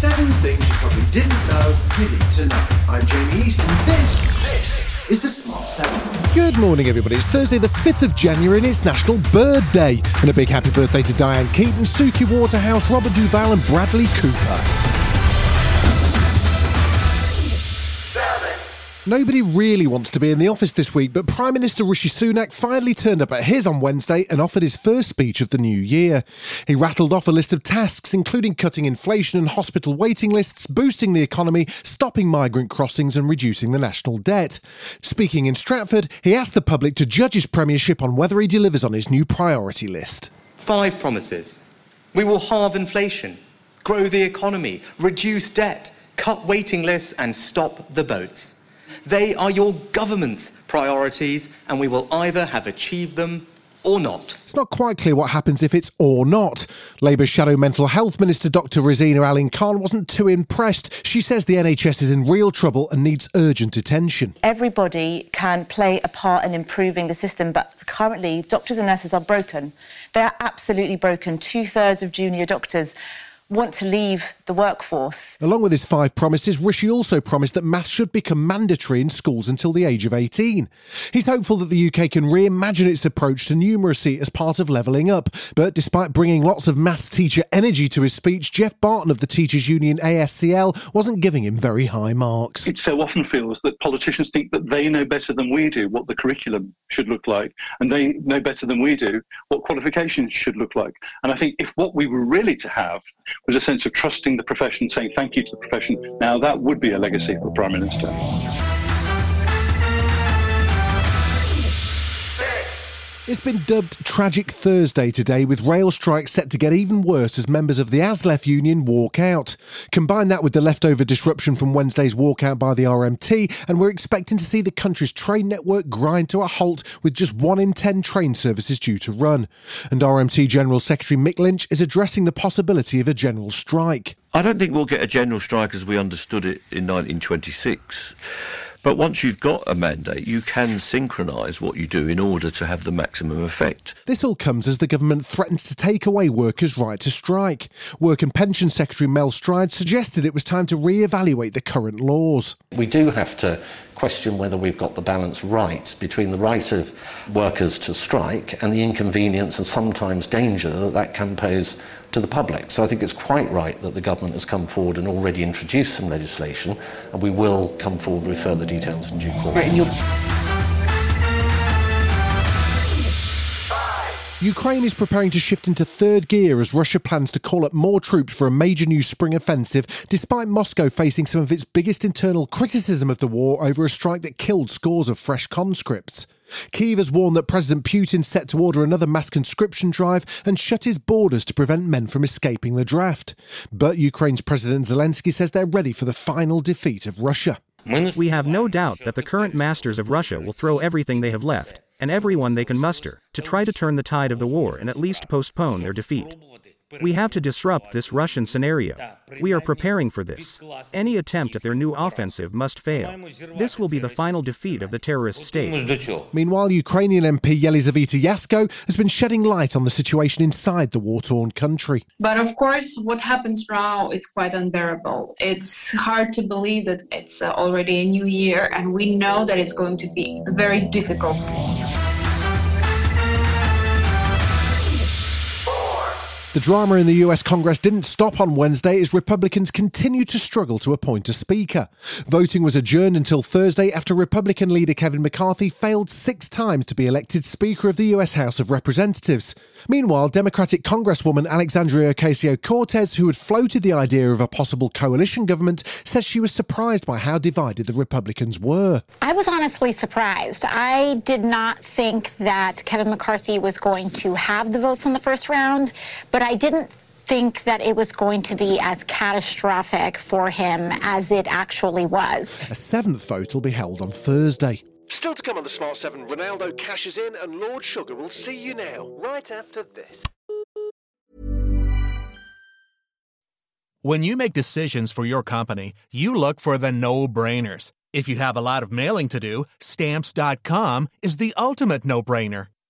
Seven things you probably didn't know you need to know. I'm Jamie East, and this is the Smart Seven. Good morning, everybody. It's Thursday, the 5th of January, and it's National Bird Day. And a big happy birthday to Diane Keaton, Suki Waterhouse, Robert Duvall, and Bradley Cooper. Nobody really wants to be in the office this week, but Prime Minister Rishi Sunak finally turned up at his on Wednesday and offered his first speech of the new year. He rattled off a list of tasks, including cutting inflation and hospital waiting lists, boosting the economy, stopping migrant crossings, and reducing the national debt. Speaking in Stratford, he asked the public to judge his premiership on whether he delivers on his new priority list. Five promises. We will halve inflation, grow the economy, reduce debt, cut waiting lists, and stop the boats. They are your government's priorities, and we will either have achieved them or not. It's not quite clear what happens if it's or not. Labour's Shadow Mental Health Minister Dr. Rosena Allin Khan wasn't too impressed. She says the NHS is in real trouble and needs urgent attention. Everybody can play a part in improving the system, but currently doctors and nurses are broken. They are absolutely broken. Two thirds of junior doctors want to leave the workforce. Along with his five promises, Rishi also promised that maths should become mandatory in schools until the age of 18. He's hopeful that the UK can reimagine its approach to numeracy as part of levelling up. But despite bringing lots of maths teacher energy to his speech, Geoff Barton of the Teachers Union ASCL wasn't giving him very high marks. It so often feels that politicians think that they know better than we do what the curriculum should look like, and they know better than we do what qualifications should look like. And I think if what we were really to have was a sense of trusting the profession, saying thank you to the profession. Now, that would be a legacy for the Prime Minister. It's been dubbed Tragic Thursday today, with rail strikes set to get even worse as members of the ASLEF union walk out. Combine that with the leftover disruption from Wednesday's walkout by the RMT, and we're expecting to see the country's train network grind to a halt with just one in ten train services due to run. And RMT General Secretary Mick Lynch is addressing the possibility of a general strike. I don't think we'll get a general strike as we understood it in 1926. But once you've got a mandate, you can synchronise what you do in order to have the maximum effect. This all comes as the government threatens to take away workers' right to strike. Work and Pension Secretary Mel Stride suggested it was time to re-evaluate the current laws. We do have to question whether we've got the balance right between the right of workers to strike and the inconvenience and sometimes danger that that can pose to the public. So I think it's quite right that the government has come forward and already introduced some legislation, and we will come forward with further details in due course. Ukraine is preparing to shift into third gear as Russia plans to call up more troops for a major new spring offensive, despite Moscow facing some of its biggest internal criticism of the war over a strike that killed scores of fresh conscripts. Kiev has warned that President Putin set to order another mass conscription drive and shut his borders to prevent men from escaping the draft. But Ukraine's President Zelensky says they're ready for the final defeat of Russia. We have no doubt that the current masters of Russia will throw everything they have left, and everyone they can muster, to try to turn the tide of the war and at least postpone their defeat. We have to disrupt this Russian scenario. We are preparing for this. Any attempt at their new offensive must fail. This will be the final defeat of the terrorist state. Meanwhile, Ukrainian MP Yelizaveta Yasko has been shedding light on the situation inside the war torn country. But of course, what happens now is quite unbearable. It's hard to believe that it's uh, already a new year, and we know that it's going to be very difficult. The drama in the US Congress didn't stop on Wednesday as Republicans continued to struggle to appoint a Speaker. Voting was adjourned until Thursday after Republican leader Kevin McCarthy failed six times to be elected Speaker of the US House of Representatives. Meanwhile, Democratic Congresswoman Alexandria Ocasio Cortez, who had floated the idea of a possible coalition government, says she was surprised by how divided the Republicans were. I was honestly surprised. I did not think that Kevin McCarthy was going to have the votes in the first round, but I didn't think that it was going to be as catastrophic for him as it actually was. A seventh vote will be held on Thursday. Still to come on the Smart 7, Ronaldo cashes in and Lord Sugar will see you now, right after this. When you make decisions for your company, you look for the no brainers. If you have a lot of mailing to do, stamps.com is the ultimate no brainer.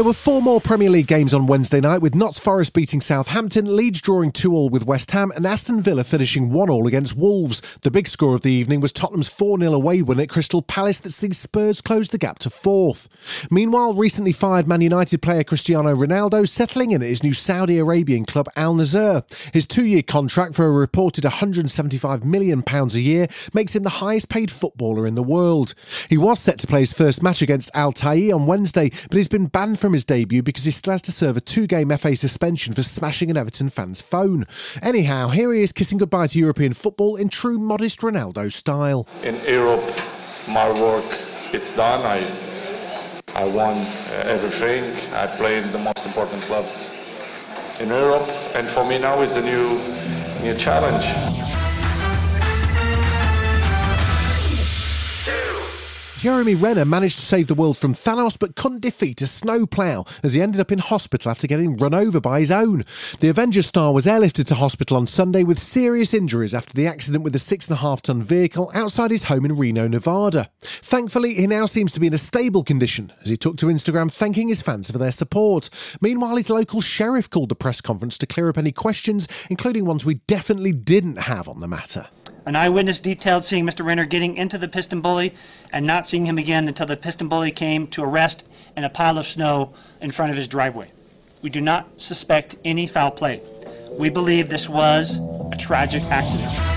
There were four more Premier League games on Wednesday night, with Notts Forest beating Southampton, Leeds drawing 2 all with West Ham, and Aston Villa finishing 1 all against Wolves. The big score of the evening was Tottenham's 4 0 away win at Crystal Palace that sees Spurs close the gap to fourth. Meanwhile, recently fired Man United player Cristiano Ronaldo settling in at his new Saudi Arabian club Al Nassr. His two year contract for a reported £175 million a year makes him the highest paid footballer in the world. He was set to play his first match against Al Ta'i on Wednesday, but he's been banned from his debut because he still has to serve a two game FA suspension for smashing an Everton fan's phone. Anyhow, here he is kissing goodbye to European football in true modest Ronaldo style. in Europe, my work it's done. I I won uh, everything. I played the most important clubs in Europe, and for me now is a new new challenge. Jeremy Renner managed to save the world from Thanos but couldn't defeat a snowplow as he ended up in hospital after getting run over by his own. The Avengers star was airlifted to hospital on Sunday with serious injuries after the accident with a 6.5 tonne vehicle outside his home in Reno, Nevada. Thankfully, he now seems to be in a stable condition as he took to Instagram thanking his fans for their support. Meanwhile, his local sheriff called the press conference to clear up any questions, including ones we definitely didn't have on the matter. An eyewitness detailed seeing Mr. Renner getting into the PistenBully and not seeing him again until the PistenBully came to a rest in a pile of snow in front of his driveway. We do not suspect any foul play. We believe this was a tragic accident.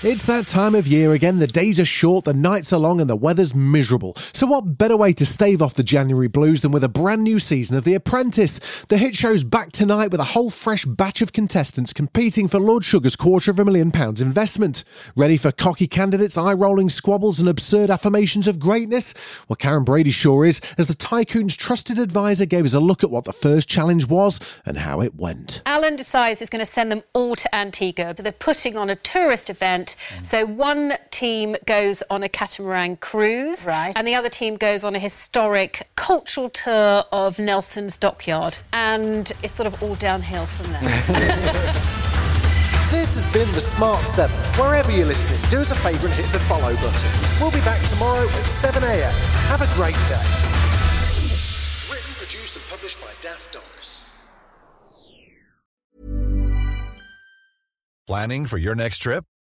It's that time of year again. The days are short, the nights are long, and the weather's miserable. So, what better way to stave off the January blues than with a brand new season of The Apprentice? The hit show's back tonight with a whole fresh batch of contestants competing for Lord Sugar's quarter of a million pounds investment. Ready for cocky candidates, eye rolling squabbles, and absurd affirmations of greatness? Well, Karren Brady sure is, as the Tycoon's trusted advisor gave us a look at what the first challenge was and how it went. Alan decides he's going to send them all to Antigua. So they're putting on a tourist event. So one team goes on a catamaran cruise, Right. and the other team goes on a historic cultural tour of Nelson's dockyard. And it's sort of all downhill from there. This has been The Smart 7. Wherever you're listening, do us a favour and hit the follow button. We'll be back tomorrow at 7am. Have a great day. Written, produced, and published by Daft Doris. Planning for your next trip?